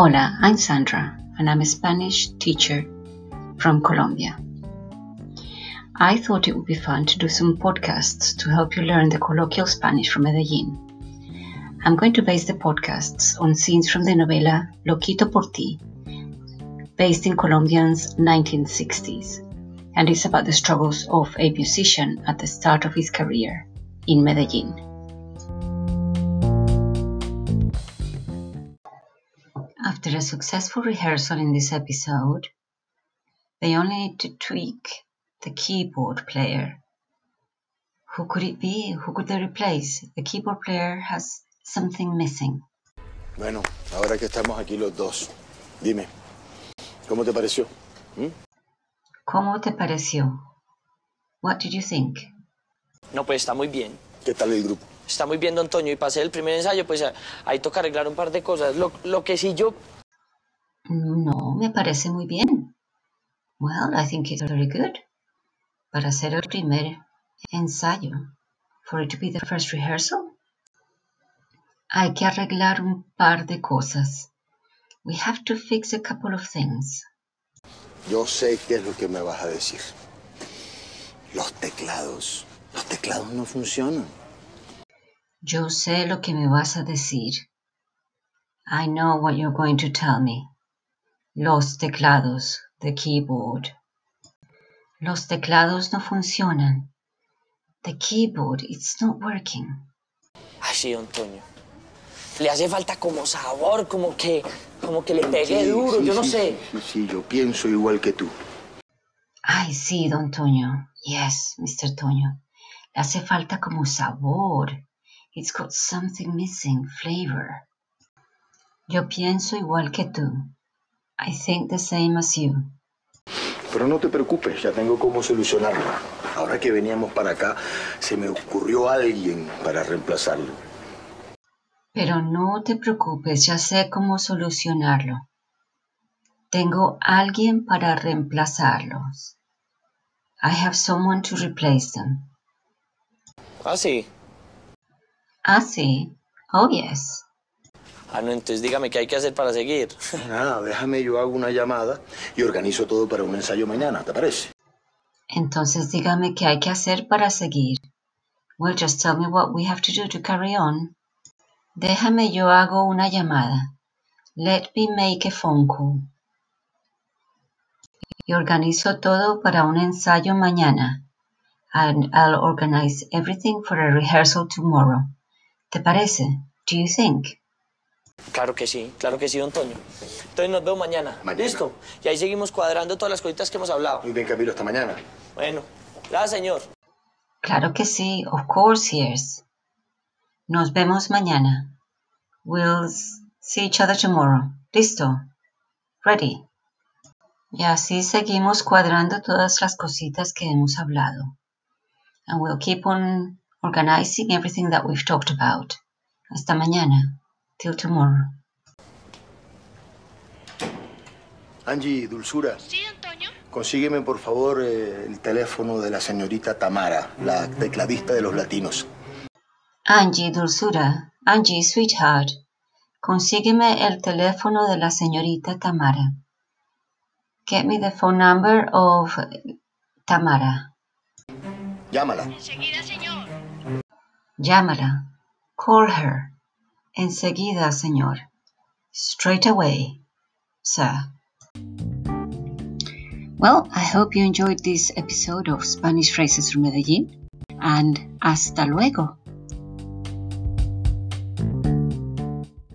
Hola, I'm Sandra, and I'm a Spanish teacher from Colombia. I thought it would be fun to do some podcasts to help you learn the colloquial Spanish from Medellin. I'm going to base the podcasts on scenes from the novela Loquito por ti, based in Colombia's 1960s, and it's about the struggles of a musician at the start of his career in Medellin. After a successful rehearsal in this episode, they only need to tweak the keyboard player. Who could it be? Who could they replace? The keyboard player has something missing. Bueno, ahora que estamos aquí los dos, dime, ¿cómo te pareció? ¿Mm? ¿Cómo te pareció? What did you think? No, pues está muy bien. ¿Qué tal el grupo? Está muy bien, don Toño. Y para hacer el primer ensayo, pues ahí toca arreglar un par de cosas. Lo, lo que sí yo... No, me parece muy bien. Well, I think it's very good. Para hacer el primer ensayo, for it to be the first rehearsal, hay que arreglar un par de cosas. We have to fix a couple of things. Yo sé qué es lo que me vas a decir. Los teclados. Los teclados no funcionan. Yo sé lo que me vas a decir. I know what you're going to tell me. Los teclados, the keyboard. Los teclados no funcionan. The keyboard, it's not working. Así, Toño. Le hace falta como sabor, como que, como que le pegue duro, sí, yo no sí, sé. Sí, sí, yo pienso igual que tú. Ay, sí, don Toño. Yes, Mr. Toño. Hace falta como sabor. It's got something missing, flavor. Yo pienso igual que tú. I think the same as you. Pero no te preocupes, ya tengo cómo solucionarlo. Ahora que veníamos para acá, se me ocurrió alguien para reemplazarlo. Pero no te preocupes, ya sé cómo solucionarlo. Tengo alguien para reemplazarlos. I have someone to replace them. Ah, sí. Ah, sí. Oh, yes. Ah, no, entonces dígame qué hay que hacer para seguir. Nada, déjame, yo hago una llamada y organizo todo para un ensayo mañana, ¿te parece? Entonces dígame qué hay que hacer para seguir. Well, just tell me what we have to do to carry on. Déjame yo hago una llamada. Let me make a phone call. Y organizo todo para un ensayo mañana. And I'll organize everything for a rehearsal tomorrow. ¿Te parece? Do you think? Claro que sí, claro que sí, don Toño. Entonces nos vemos mañana. Mañana. ¿Listo? Y ahí seguimos cuadrando todas las cositas que hemos hablado. Muy bien, Camilo, hasta mañana. Bueno, gracias, señor. Claro que sí, of course, yes. Nos vemos mañana. We'll s- see each other tomorrow. Listo. Ready. Y así seguimos cuadrando todas las cositas que hemos hablado. And we'll keep on organizing everything that we've talked about. Hasta mañana. Till tomorrow. Angie, Dulzura, Sí, Antonio. consígueme por favor eh, el teléfono de la señorita Tamara, la tecladista de los latinos. Angie, dulzura. Angie, sweetheart. Consígueme el teléfono de la señorita Tamara. Get me the phone number of Tamara. Llámala. Enseguida, señor. Llámala. Call her. Enseguida, señor. Straight away, sir. Well, I hope you enjoyed this episode of Spanish Phrases from Medellin, and hasta luego.